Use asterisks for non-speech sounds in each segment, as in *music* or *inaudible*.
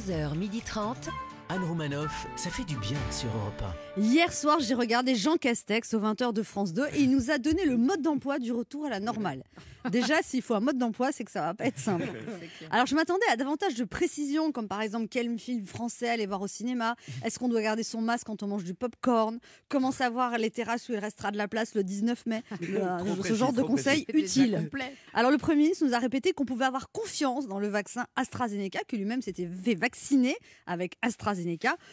11h30. Anne Romanoff, ça fait du bien sur Europe Hier soir, j'ai regardé Jean Castex au 20h de France 2 et il nous a donné le mode d'emploi du retour à la normale. Déjà, s'il faut un mode d'emploi, c'est que ça va pas être simple. *laughs* Alors, je m'attendais à davantage de précisions, comme par exemple quel film français aller voir au cinéma, est-ce qu'on doit garder son masque quand on mange du pop-corn, comment savoir les terrasses où il restera de la place le 19 mai, *laughs* Le- ce genre de conseils utiles. Alors, le Premier ministre nous a répété qu'on pouvait avoir confiance dans le vaccin AstraZeneca, que lui-même s'était fait vacciner avec AstraZeneca.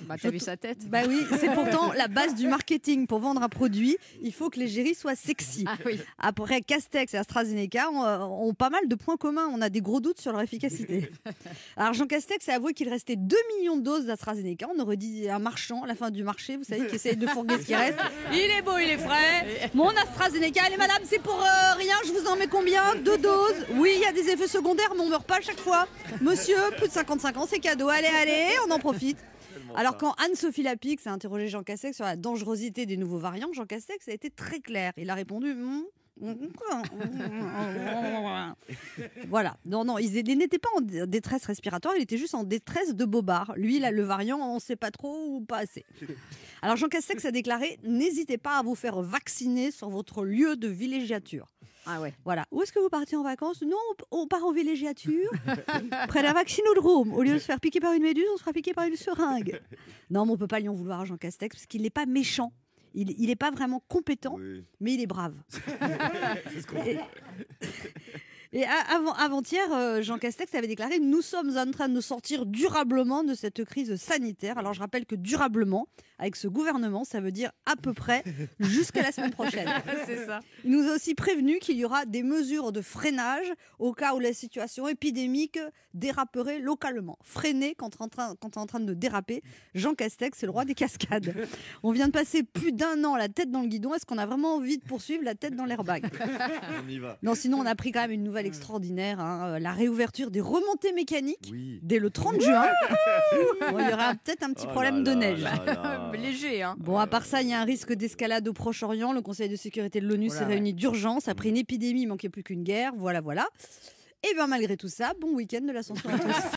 Bah, Je t'as vu sa tête Bah oui, c'est pourtant *laughs* la base du marketing. Pour vendre un produit, il faut que l'égérie soit sexy. Ah oui. Après, Castex et AstraZeneca ont, euh, ont pas mal de points communs. On a des gros doutes sur leur efficacité. *laughs* Alors, Jean Castex a avoué qu'il restait 2 millions de doses d'AstraZeneca. On aurait dit un marchand à la fin du marché, vous savez, qui essaye de fourguer ce qui *laughs* reste. Il est beau, il est frais. Mon AstraZeneca, est madame, c'est pour euh, rien. Je vous en mets combien? Deux doses? Oui, il y a des effets secondaires, mais on meurt pas à chaque fois. Monsieur, plus de 55 ans, c'est cadeau. Allez, allez, on en profite. Alors quand Anne-Sophie Lapix a interrogé Jean Castex sur la dangerosité des nouveaux variants, Jean Castex a été très clair. Il a répondu Hmm, *laughs* voilà. Non, non, il il n'était pas en dé- détresse respiratoire, il était juste en détresse de bobard. Lui, a le variant, on ne sait pas trop ou pas assez. *laughs* Alors Jean Castex a déclaré N'hésitez pas à vous faire vacciner sur votre lieu de villégiature. Ah ouais. Voilà. Où est-ce que vous partez en vacances? Non, on part en villégiature, *laughs* près d'un vaccinodrome. Au lieu de se faire piquer par une méduse, on se fera piquer par une seringue. Non, mais on peut pas lui en vouloir à Jean Castex parce qu'il n'est pas méchant. Il n'est pas vraiment compétent, mais il est brave. *laughs* Et- Et avant, avant-hier, euh, Jean Castex avait déclaré Nous sommes en train de sortir durablement de cette crise sanitaire. Alors je rappelle que durablement, avec ce gouvernement, ça veut dire à peu près jusqu'à la semaine prochaine. *laughs* C'est ça. Il nous a aussi prévenu qu'il y aura des mesures de freinage au cas où la situation épidémique déraperait localement. Freiner quand on est en train, quand on est en train de déraper. Jean Castex, c'est le roi des cascades. *laughs* On vient de passer plus d'un an la tête dans le guidon. Est-ce qu'on a vraiment envie de poursuivre la tête dans l'airbag? *laughs* On y va. Non, sinon on a pris quand même une nouvelle extraordinaire, hein, euh, la réouverture des remontées mécaniques Oui. dès le 30 juin. Bon, il y aura peut-être un petit Oh problème là de là neige. là là. *laughs* Léger, hein. Bon, à part ça, il y a un risque d'escalade au Proche-Orient. Le Conseil de sécurité de l'ONU s'est réuni d'urgence. Après une épidémie, il manquait plus qu'une guerre. Voilà, voilà. Et bien, malgré tout ça, bon week-end de l'ascension à tous. *laughs*